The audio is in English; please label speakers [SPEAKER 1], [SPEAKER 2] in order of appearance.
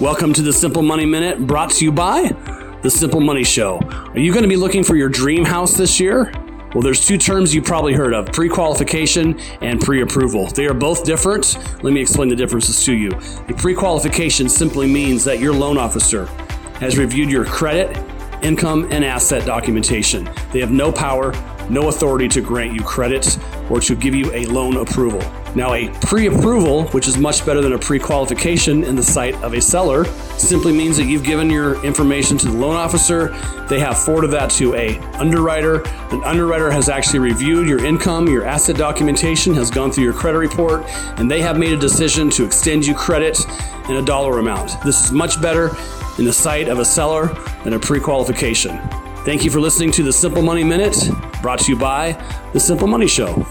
[SPEAKER 1] Welcome to the Simple Money Minute brought to you by The Simple Money Show. Are you going to be looking for your dream house this year? Well, there's two terms you've probably heard of pre qualification and pre approval. They are both different. Let me explain the differences to you. A pre qualification simply means that your loan officer has reviewed your credit, income, and asset documentation. They have no power, no authority to grant you credit or to give you a loan approval. Now, a pre approval, which is much better than a pre qualification in the sight of a seller, simply means that you've given your information to the loan officer. They have forwarded that to a underwriter. An underwriter has actually reviewed your income, your asset documentation, has gone through your credit report, and they have made a decision to extend you credit in a dollar amount. This is much better in the sight of a seller than a pre qualification. Thank you for listening to the Simple Money Minute, brought to you by The Simple Money Show.